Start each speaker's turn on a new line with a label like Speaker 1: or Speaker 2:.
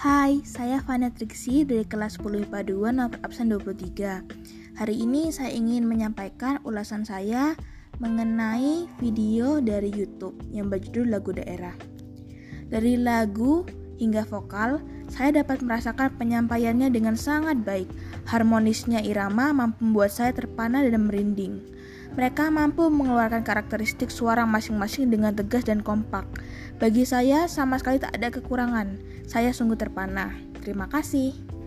Speaker 1: Hai, saya Fania Triksi dari kelas 10 IPA 2 nomor absen 23. Hari ini saya ingin menyampaikan ulasan saya mengenai video dari YouTube yang berjudul Lagu Daerah. Dari lagu hingga vokal, saya dapat merasakan penyampaiannya dengan sangat baik. Harmonisnya irama mampu membuat saya terpana dan merinding. Mereka mampu mengeluarkan karakteristik suara masing-masing dengan tegas dan kompak. Bagi saya, sama sekali tak ada kekurangan. Saya sungguh terpana. Terima kasih.